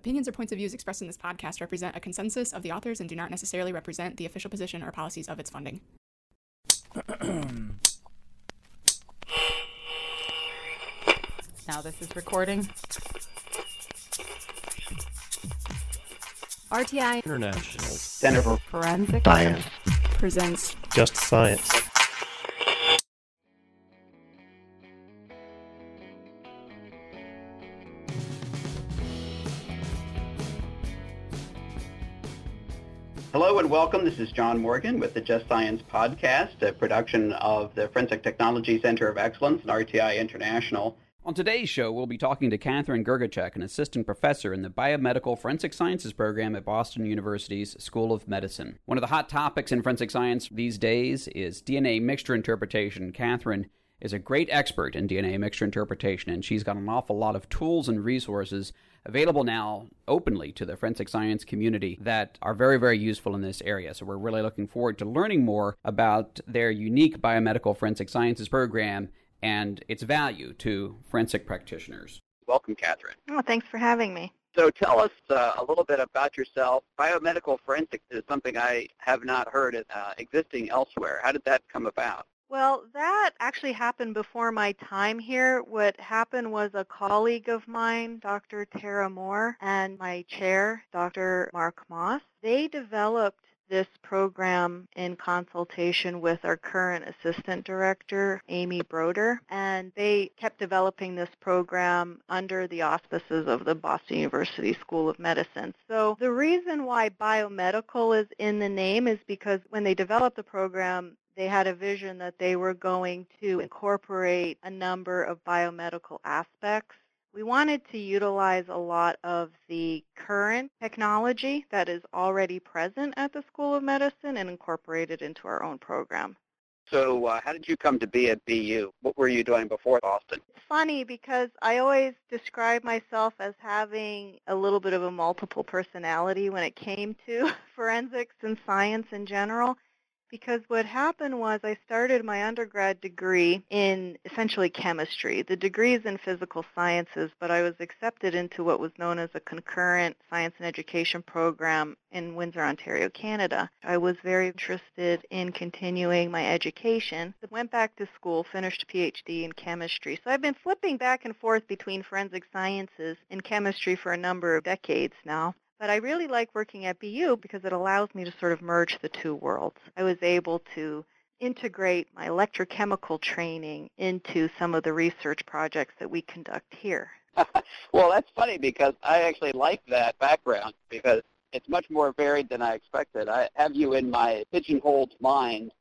Opinions or points of views expressed in this podcast represent a consensus of the authors and do not necessarily represent the official position or policies of its funding. now this is recording. RTI International Center for Forensic Science presents Just Science. Welcome. This is John Morgan with the Just Science podcast, a production of the Forensic Technology Center of Excellence and RTI International. On today's show, we'll be talking to Catherine Grgicak, an assistant professor in the Biomedical Forensic Sciences program at Boston University's School of Medicine. One of the hot topics in forensic science these days is DNA mixture interpretation. Catherine is a great expert in DNA mixture interpretation, and she's got an awful lot of tools and resources available now openly to the forensic science community that are very, very useful in this area. So we're really looking forward to learning more about their unique biomedical forensic sciences program and its value to forensic practitioners. Welcome, Catherine. Oh, thanks for having me. So tell us uh, a little bit about yourself. Biomedical forensics is something I have not heard uh, existing elsewhere. How did that come about? Well, that actually happened before my time here. What happened was a colleague of mine, Dr. Tara Moore, and my chair, Dr. Mark Moss, they developed this program in consultation with our current assistant director, Amy Brodeur, and they kept developing this program under the auspices of the Boston University School of Medicine. So the reason why biomedical is in the name is because when they developed the program, they had a vision that they were going to incorporate a number of biomedical aspects. We wanted to utilize a lot of the current technology that is already present at the School of Medicine and incorporate it into our own program. So uh, how did you come to be at BU? What were you doing before Boston? It's funny because I always describe myself as having a little bit of a multiple personality when it came to forensics and science in general because what happened was I started my undergrad degree in essentially chemistry. The degree is in physical sciences, but I was accepted into what was known as a concurrent science and education program in Windsor, Ontario, Canada. I was very interested in continuing my education. Went back to school, finished PhD in chemistry. So I've been flipping back and forth between forensic sciences and chemistry for a number of decades now. But I really like working at BU because it allows me to sort of merge the two worlds. I was able to integrate my electrochemical training into some of the research projects that we conduct here. well, that's funny because I actually like that background because it's much more varied than I expected. I have you in my pigeonholed mind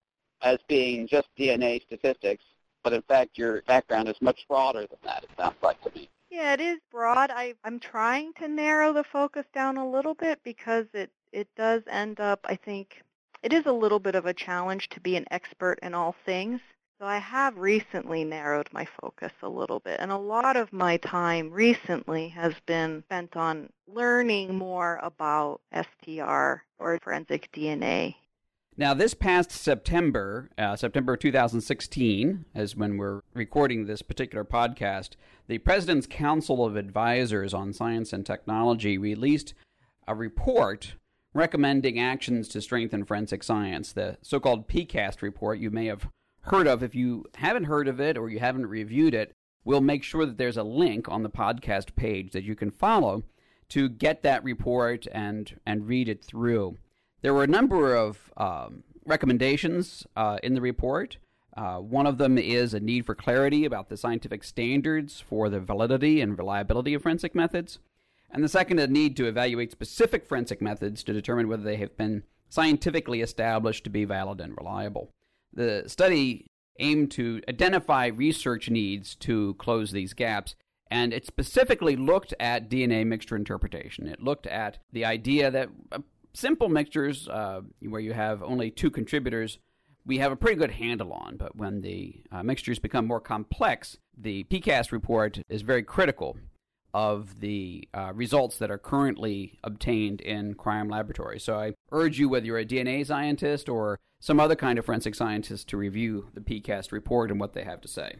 as being just DNA statistics, but in fact your background is much broader than that, it sounds like to me. Yeah, it is broad. I, I'm trying to narrow the focus down a little bit because it, it does end up, I think, it is a little bit of a challenge to be an expert in all things. So I have recently narrowed my focus a little bit. And a lot of my time recently has been spent on learning more about STR or forensic DNA now, this past September, uh, September 2016, as when we're recording this particular podcast, the President's Council of Advisors on Science and Technology released a report recommending actions to strengthen forensic science, the so called PCAST report you may have heard of. If you haven't heard of it or you haven't reviewed it, we'll make sure that there's a link on the podcast page that you can follow to get that report and, and read it through. There were a number of um, recommendations uh, in the report. Uh, one of them is a need for clarity about the scientific standards for the validity and reliability of forensic methods. And the second, a need to evaluate specific forensic methods to determine whether they have been scientifically established to be valid and reliable. The study aimed to identify research needs to close these gaps, and it specifically looked at DNA mixture interpretation. It looked at the idea that simple mixtures uh, where you have only two contributors, we have a pretty good handle on. But when the uh, mixtures become more complex, the PCAST report is very critical of the uh, results that are currently obtained in crime laboratories. So I urge you, whether you're a DNA scientist or some other kind of forensic scientist, to review the PCAST report and what they have to say.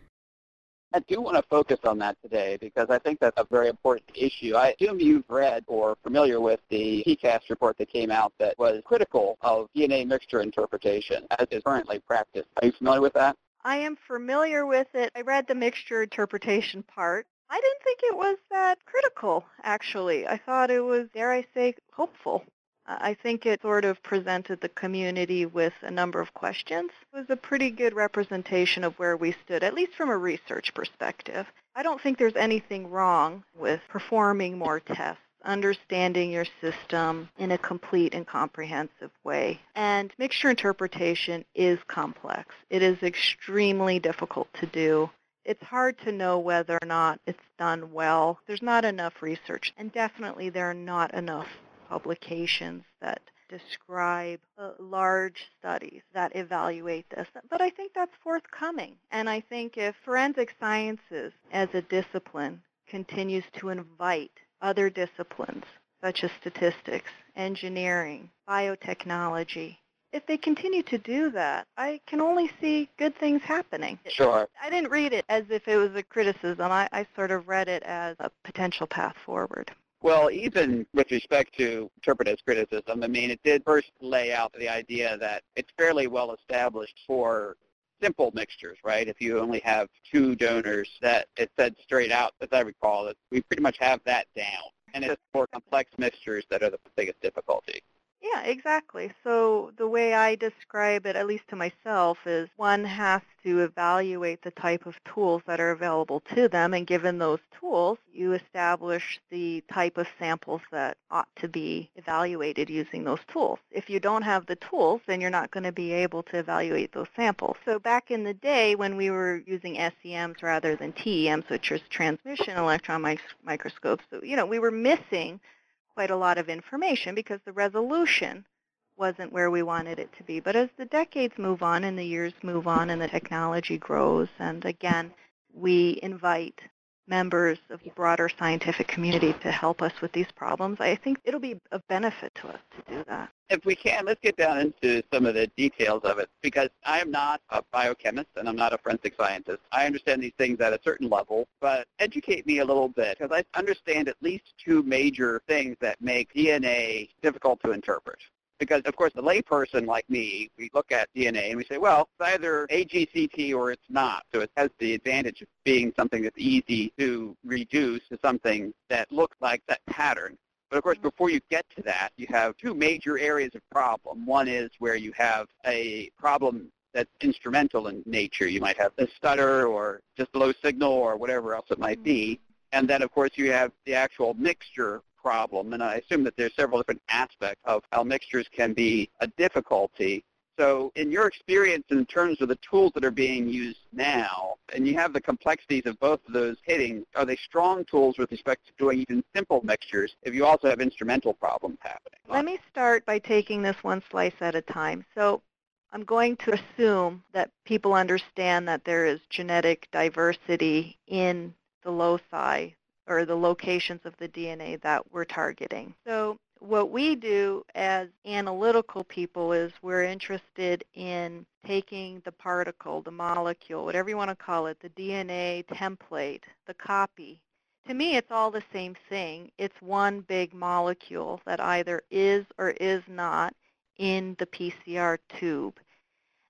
I do want to focus on that today because I think that's a very important issue. I assume you've read or familiar with the PCAST report that came out that was critical of DNA mixture interpretation as is currently practiced. Are you familiar with that? I am familiar with it. I read the mixture interpretation part. I didn't think it was that critical, actually. I thought it was, dare I say, hopeful. I think it sort of presented the community with a number of questions. It was a pretty good representation of where we stood, at least from a research perspective. I don't think there's anything wrong with performing more tests understanding your system in a complete and comprehensive way. And mixture interpretation is complex. It is extremely difficult to do. It's hard to know whether or not it's done well. There's not enough research, and definitely there are not enough publications that describe uh, large studies that evaluate this. But I think that's forthcoming. And I think if forensic sciences as a discipline continues to invite other disciplines such as statistics, engineering, biotechnology, if they continue to do that, I can only see good things happening. Sure. I didn't read it as if it was a criticism. I, I sort of read it as a potential path forward. Well, even with respect to interpretive criticism, I mean, it did first lay out the idea that it's fairly well established for simple mixtures, right? If you only have two donors, that it said straight out, as I recall, that we pretty much have that down. And it's more complex mixtures that are the biggest difficulty. Yeah, exactly. So the way I describe it, at least to myself, is one has to evaluate the type of tools that are available to them, and given those tools, you establish the type of samples that ought to be evaluated using those tools. If you don't have the tools, then you're not going to be able to evaluate those samples. So back in the day when we were using SEMs rather than TEMs, which is transmission electron microscopes, so, you know, we were missing quite a lot of information because the resolution wasn't where we wanted it to be. But as the decades move on and the years move on and the technology grows, and again, we invite members of the broader scientific community to help us with these problems, I think it'll be a benefit to us to do that. If we can, let's get down into some of the details of it because I am not a biochemist and I'm not a forensic scientist. I understand these things at a certain level, but educate me a little bit because I understand at least two major things that make DNA difficult to interpret. Because, of course, the layperson like me, we look at DNA and we say, well, it's either AGCT or it's not. So it has the advantage of being something that's easy to reduce to something that looks like that pattern. But of course, mm-hmm. before you get to that, you have two major areas of problem. One is where you have a problem that's instrumental in nature. You might have a stutter or just low signal or whatever else it might be. Mm-hmm. And then, of course, you have the actual mixture problem, and I assume that there's several different aspects of how mixtures can be a difficulty. So in your experience in terms of the tools that are being used now, and you have the complexities of both of those hitting, are they strong tools with respect to doing even simple mixtures if you also have instrumental problems happening? Let me start by taking this one slice at a time. So I'm going to assume that people understand that there is genetic diversity in the loci or the locations of the DNA that we're targeting. So what we do as analytical people is we're interested in taking the particle, the molecule, whatever you want to call it, the DNA template, the copy. To me, it's all the same thing. It's one big molecule that either is or is not in the PCR tube.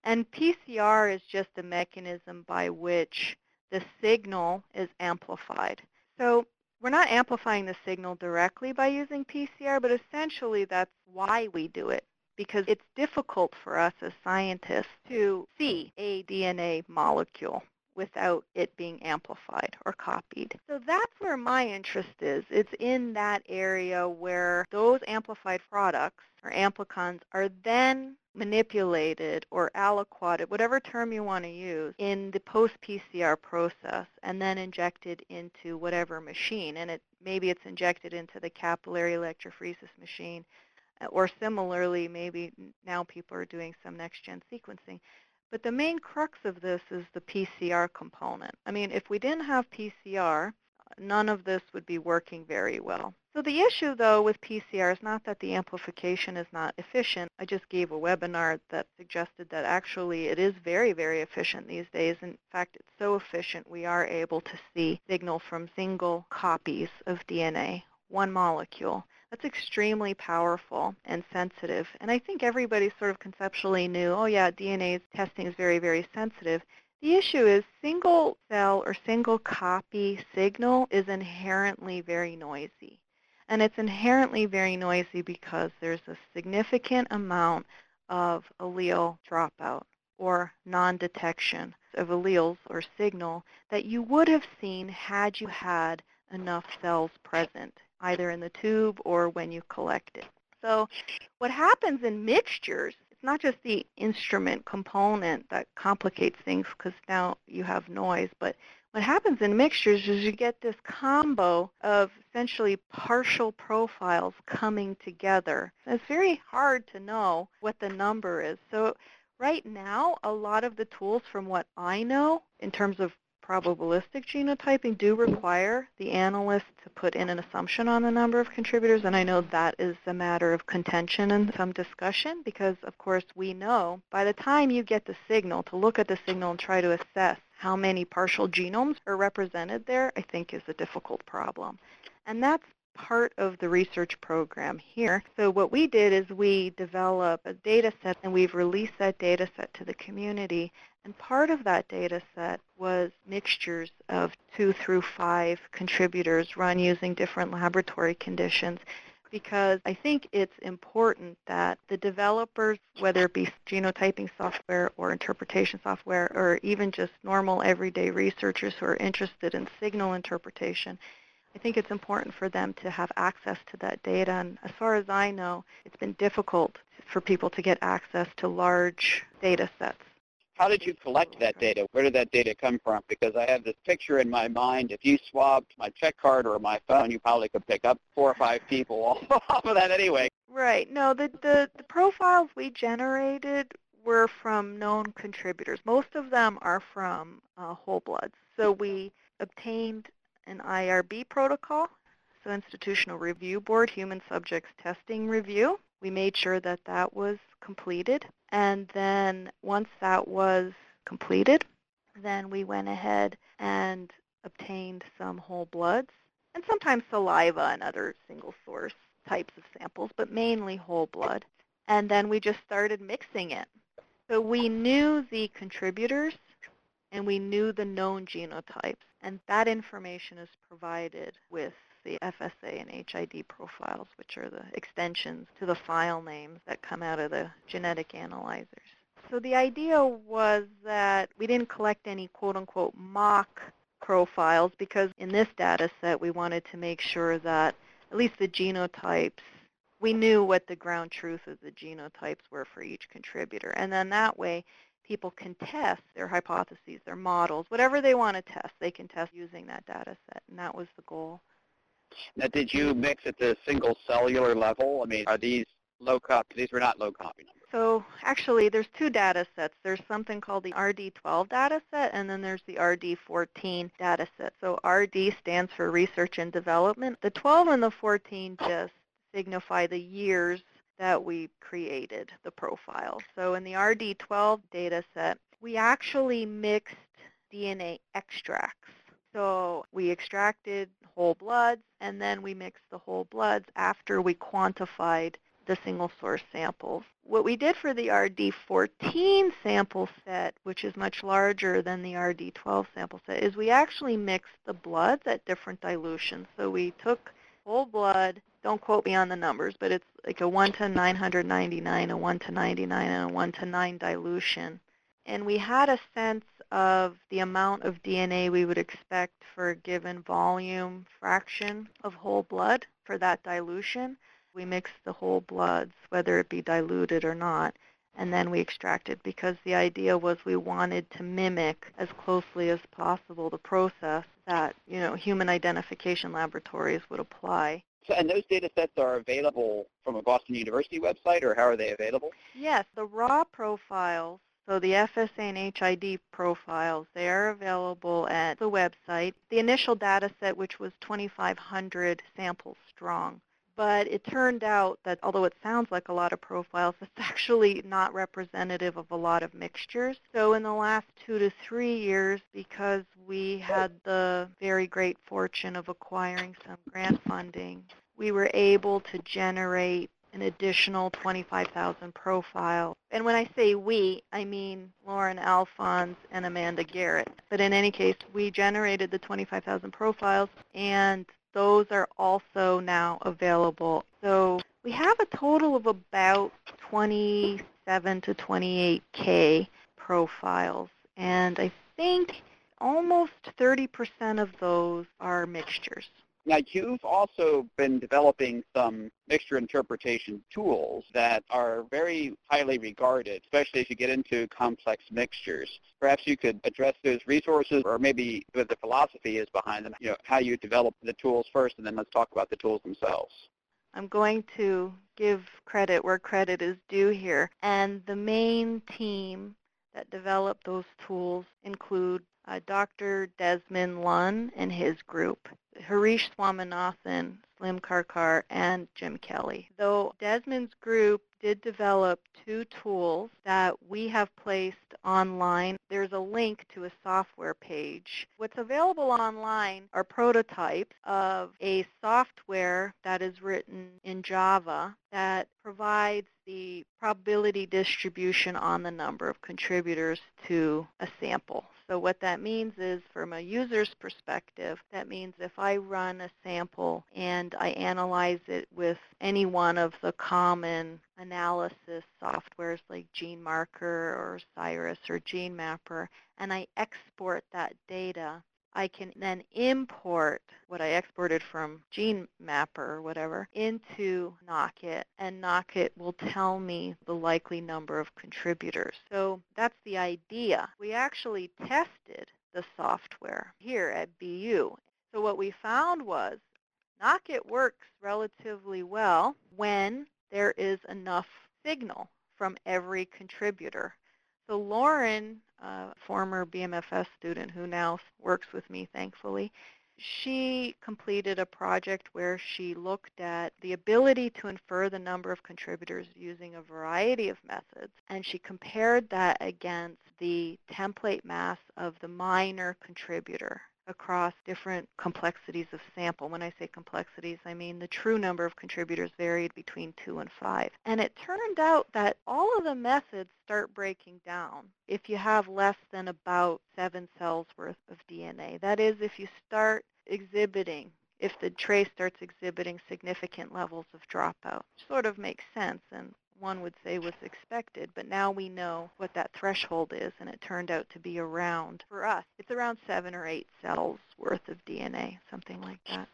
And PCR is just a mechanism by which the signal is amplified. So we're not amplifying the signal directly by using PCR, but essentially that's why we do it because it's difficult for us as scientists to see a DNA molecule without it being amplified or copied. So that's where my interest is. It's in that area where those amplified products or amplicons are then manipulated or aliquoted, whatever term you want to use, in the post-PCR process and then injected into whatever machine. And it maybe it's injected into the capillary electrophoresis machine uh, or similarly, maybe now people are doing some next-gen sequencing. But the main crux of this is the PCR component. I mean, if we didn't have PCR, none of this would be working very well. So the issue, though, with PCR is not that the amplification is not efficient. I just gave a webinar that suggested that actually it is very, very efficient these days. In fact, it's so efficient we are able to see signal from single copies of DNA, one molecule. That's extremely powerful and sensitive. And I think everybody sort of conceptually knew, oh yeah, DNA testing is very, very sensitive. The issue is single cell or single copy signal is inherently very noisy. And it's inherently very noisy because there's a significant amount of allele dropout or non-detection of alleles or signal that you would have seen had you had enough cells present, either in the tube or when you collect it. So what happens in mixtures, it's not just the instrument component that complicates things because now you have noise, but what happens in mixtures is you get this combo of essentially partial profiles coming together. It's very hard to know what the number is. So right now, a lot of the tools from what I know in terms of probabilistic genotyping do require the analyst to put in an assumption on the number of contributors, and I know that is a matter of contention and some discussion because, of course, we know by the time you get the signal to look at the signal and try to assess how many partial genomes are represented there, I think is a difficult problem. And that's part of the research program here. So what we did is we developed a data set and we've released that data set to the community. And part of that data set was mixtures of two through five contributors run using different laboratory conditions because I think it's important that the developers, whether it be genotyping software or interpretation software, or even just normal everyday researchers who are interested in signal interpretation, I think it's important for them to have access to that data. And as far as I know, it's been difficult for people to get access to large data sets. How did you collect that data? Where did that data come from? Because I have this picture in my mind. If you swabbed my check card or my phone, you probably could pick up four or five people off of that anyway. Right. No, the, the, the profiles we generated were from known contributors. Most of them are from uh, whole bloods. So we obtained an IRB protocol, so Institutional Review Board, Human Subjects Testing Review. We made sure that that was completed. And then once that was completed, then we went ahead and obtained some whole bloods and sometimes saliva and other single source types of samples, but mainly whole blood. And then we just started mixing it. So we knew the contributors and we knew the known genotypes. And that information is provided with the FSA and HID profiles, which are the extensions to the file names that come out of the genetic analyzers. So the idea was that we didn't collect any quote-unquote mock profiles because in this data set we wanted to make sure that at least the genotypes, we knew what the ground truth of the genotypes were for each contributor. And then that way people can test their hypotheses, their models, whatever they want to test, they can test using that data set. And that was the goal. Now, did you mix at the single cellular level? I mean, are these low copy? These were not low copy numbers. So actually, there's two data sets. There's something called the RD12 data set, and then there's the RD14 data set. So RD stands for research and development. The 12 and the 14 just signify the years that we created the profile. So in the RD12 data set, we actually mixed DNA extracts. So we extracted whole bloods, and then we mixed the whole bloods after we quantified the single source samples. What we did for the RD14 sample set, which is much larger than the RD12 sample set, is we actually mixed the bloods at different dilutions. So we took whole blood, don't quote me on the numbers, but it's like a 1 to 999, a 1 to 99, and a 1 to 9 dilution. And we had a sense of the amount of DNA we would expect for a given volume fraction of whole blood for that dilution. We mixed the whole bloods, whether it be diluted or not, and then we extracted because the idea was we wanted to mimic as closely as possible the process that you know human identification laboratories would apply. So, and those data sets are available from a Boston University website, or how are they available? Yes, the raw profiles So the FSA and HID profiles, they are available at the website. The initial data set, which was 2,500 samples strong, but it turned out that although it sounds like a lot of profiles, it's actually not representative of a lot of mixtures. So in the last two to three years, because we had the very great fortune of acquiring some grant funding, we were able to generate an additional 25,000 profiles. And when I say we, I mean Lauren Alfonse and Amanda Garrett. But in any case, we generated the 25,000 profiles, and those are also now available. So we have a total of about 27 to 28K profiles. And I think almost 30% of those are mixtures. Now, you've also been developing some mixture interpretation tools that are very highly regarded, especially as you get into complex mixtures. Perhaps you could address those resources or maybe what the philosophy is behind them, you know, how you develop the tools first, and then let's talk about the tools themselves. I'm going to give credit where credit is due here. And the main team that developed those tools include uh, Dr. Desmond Lun and his group, Harish Swaminathan, Slim Karkar, and Jim Kelly. Though Desmond's group did develop two tools that we have placed online. There's a link to a software page. What's available online are prototypes of a software that is written in Java that provides the probability distribution on the number of contributors to a sample. So what that means is from a user's perspective, that means if I run a sample and I analyze it with any one of the common analysis softwares like GeneMarker or OSIRIS or GeneMapper, and I export that data, I can then import what I exported from GeneMapper or whatever into NOCIt, and NOCIt will tell me the likely number of contributors. So that's the idea. We actually tested the software here at BU. So what we found was NOCIt works relatively well when there is enough signal from every contributor. So Lauren, a former BMFS student who now works with me, thankfully, she completed a project where she looked at the ability to infer the number of contributors using a variety of methods, and she compared that against the template mass of the minor contributor across different complexities of sample. When I say complexities, I mean the true number of contributors varied between 2 and 5. And it turned out that all of the methods start breaking down if you have less than about 7 cells worth of DNA. That is, if you start exhibiting if the trace starts exhibiting significant levels of dropout. Sort of makes sense, and one would say was expected, but now we know what that threshold is, and it turned out to be around, for us, it's around seven or eight cells worth of DNA, something like that.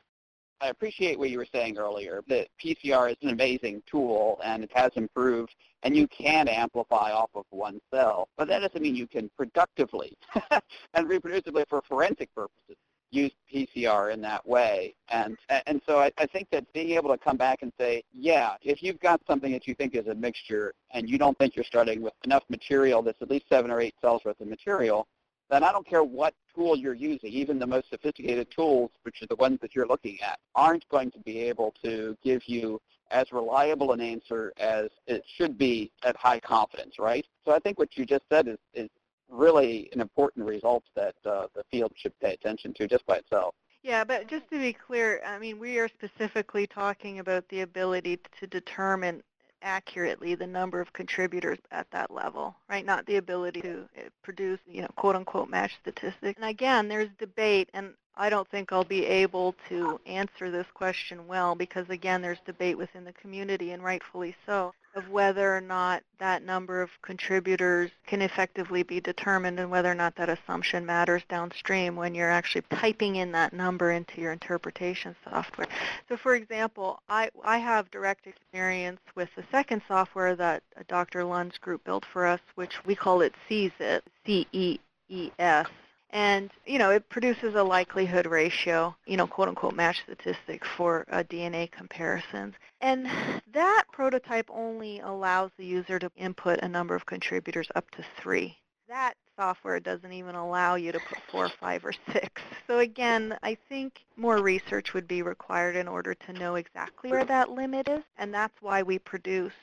I appreciate what you were saying earlier, that PCR is an amazing tool and it has improved and you can amplify off of one cell, but that doesn't mean you can productively and reproducibly for forensic purposes use PCR in that way. And and so I, I think that being able to come back and say, yeah, if you've got something that you think is a mixture and you don't think you're starting with enough material that's at least seven or eight cells worth of material, then I don't care what tool you're using, even the most sophisticated tools, which are the ones that you're looking at, aren't going to be able to give you as reliable an answer as it should be at high confidence, right? So I think what you just said is, is really an important result that uh, the field should pay attention to just by itself. Yeah, but just to be clear, I mean, we are specifically talking about the ability to determine accurately the number of contributors at that level, right? Not the ability to uh, produce, you know, quote unquote match statistics. And again, there's debate, and I don't think I'll be able to answer this question well because again, there's debate within the community, and rightfully so of whether or not that number of contributors can effectively be determined and whether or not that assumption matters downstream when you're actually typing in that number into your interpretation software. So for example, I, I have direct experience with the second software that Dr. Lun's group built for us, which we call it CEESIt, C-E-E-S. And, you know, it produces a likelihood ratio, you know, quote unquote match statistic for uh, DNA comparisons. And that prototype only allows the user to input a number of contributors up to three. That software doesn't even allow you to put four, five, or six. So again, I think more research would be required in order to know exactly where that limit is. And that's why we produced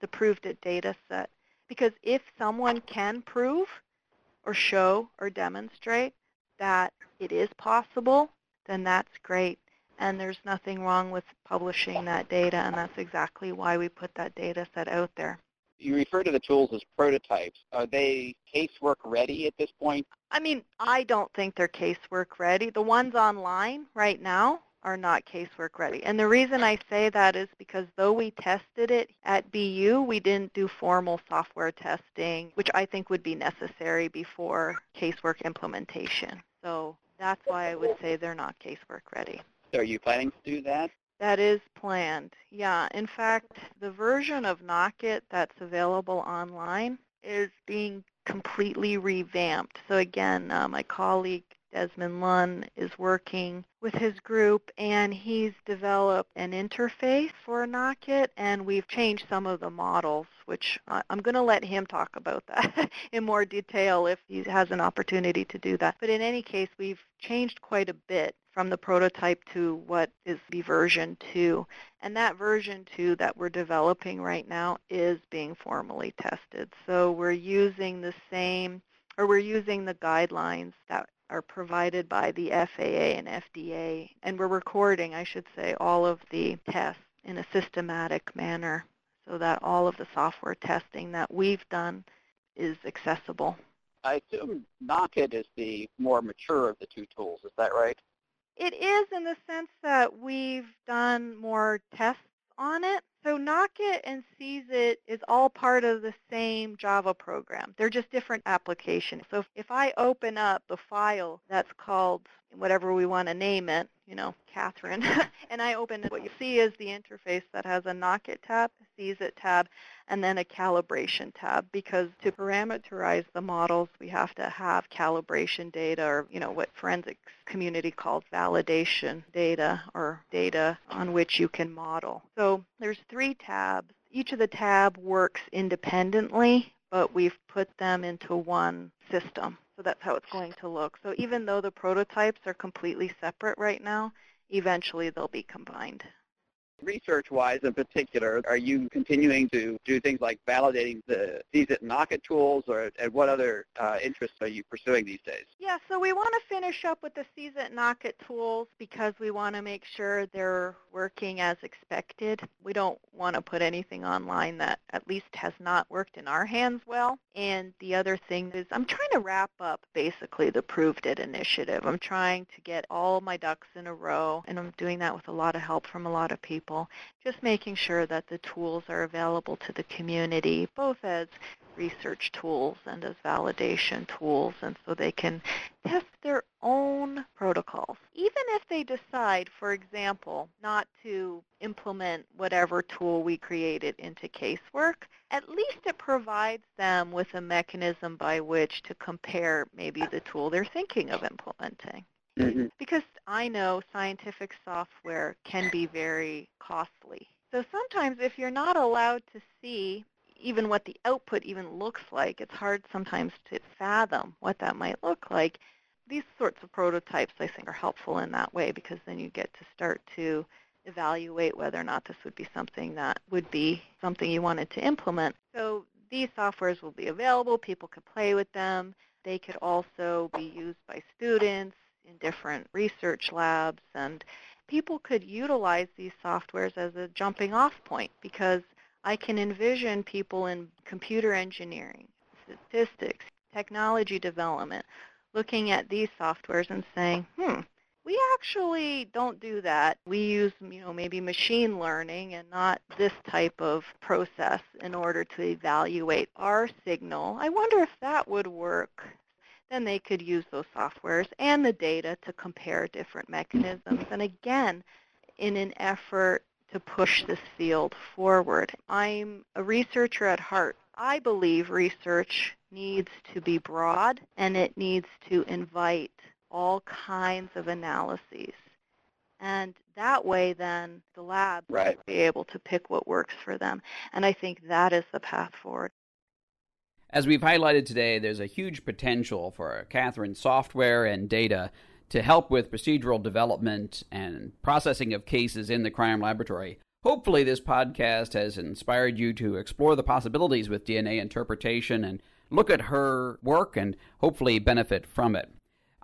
the PROVEDIt data set. Because if someone can prove or show or demonstrate that it is possible, then that's great. And there's nothing wrong with publishing that data, and that's exactly why we put that data set out there. You refer to the tools as prototypes. Are they casework ready at this point? I mean, I don't think they're casework ready. The ones online right now are not casework ready. And the reason I say that is because though we tested it at BU, we didn't do formal software testing, which I think would be necessary before casework implementation. So that's why I would say they're not casework ready. Are you planning to do that? That is planned. Yeah. In fact, the version of NOCIt that's available online is being completely revamped. So again, uh, my colleague Desmond Lun is working with his group and he's developed an interface for NOCIt and we've changed some of the models, which I'm going to let him talk about that in more detail if he has an opportunity to do that. But in any case, we've changed quite a bit from the prototype to what is the version 2. And that version 2 that we're developing right now is being formally tested. So we're using the same, or we're using the guidelines that are provided by the FAA and FDA, and we're recording, I should say, all of the tests in a systematic manner so that all of the software testing that we've done is accessible. I assume NOCIt is the more mature of the two tools. Is that right? It is in the sense that we've done more tests on it. So NOCIt and CEESIt is all part of the same Java program. They're just different applications. So if I open up the file that's called whatever we want to name it, you know, Catherine, and I open it, what you see is the interface that has a NOCIt tab, a it tab, and then a calibration tab because to parameterize the models, we have to have calibration data or, you know, what forensics community calls validation data or data on which you can model. So there's three tabs. Each of the tab works independently, but we've put them into one system. So that's how it's going to look. So even though the prototypes are completely separate right now, eventually they'll be combined. Research-wise in particular, are you continuing to do things like validating the and NOCIt tools, or and what other uh, interests are you pursuing these days? Yeah, so we want to finish up with the CEESIt NOCIt tools because we want to make sure they're working as expected. We don't want to put anything online that at least has not worked in our hands well. And the other thing is I'm trying to wrap up basically the PROVEDIt initiative. I'm trying to get all my ducks in a row, and I'm doing that with a lot of help from a lot of people people, just making sure that the tools are available to the community, both as research tools and as validation tools, and so they can test their own protocols. Even if they decide, for example, not to implement whatever tool we created into casework, at least it provides them with a mechanism by which to compare maybe the tool they're thinking of implementing. Mm-hmm. Because I know scientific software can be very costly. So sometimes if you're not allowed to see even what the output even looks like, it's hard sometimes to fathom what that might look like. These sorts of prototypes I think are helpful in that way because then you get to start to evaluate whether or not this would be something that would be something you wanted to implement. So these softwares will be available. People could play with them. They could also be used by students in different research labs and people could utilize these softwares as a jumping off point because I can envision people in computer engineering, statistics, technology development looking at these softwares and saying, hmm, we actually don't do that. We use, you know, maybe machine learning and not this type of process in order to evaluate our signal. I wonder if that would work then they could use those softwares and the data to compare different mechanisms. And again, in an effort to push this field forward. I'm a researcher at heart, I believe research needs to be broad and it needs to invite all kinds of analyses. And that way then the lab right. will be able to pick what works for them. And I think that is the path forward. As we've highlighted today, there's a huge potential for Catherine software and data to help with procedural development and processing of cases in the crime laboratory. Hopefully, this podcast has inspired you to explore the possibilities with DNA interpretation and look at her work and hopefully benefit from it.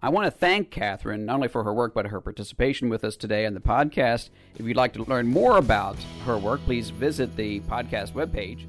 I want to thank Catherine not only for her work but her participation with us today on the podcast. If you'd like to learn more about her work, please visit the podcast webpage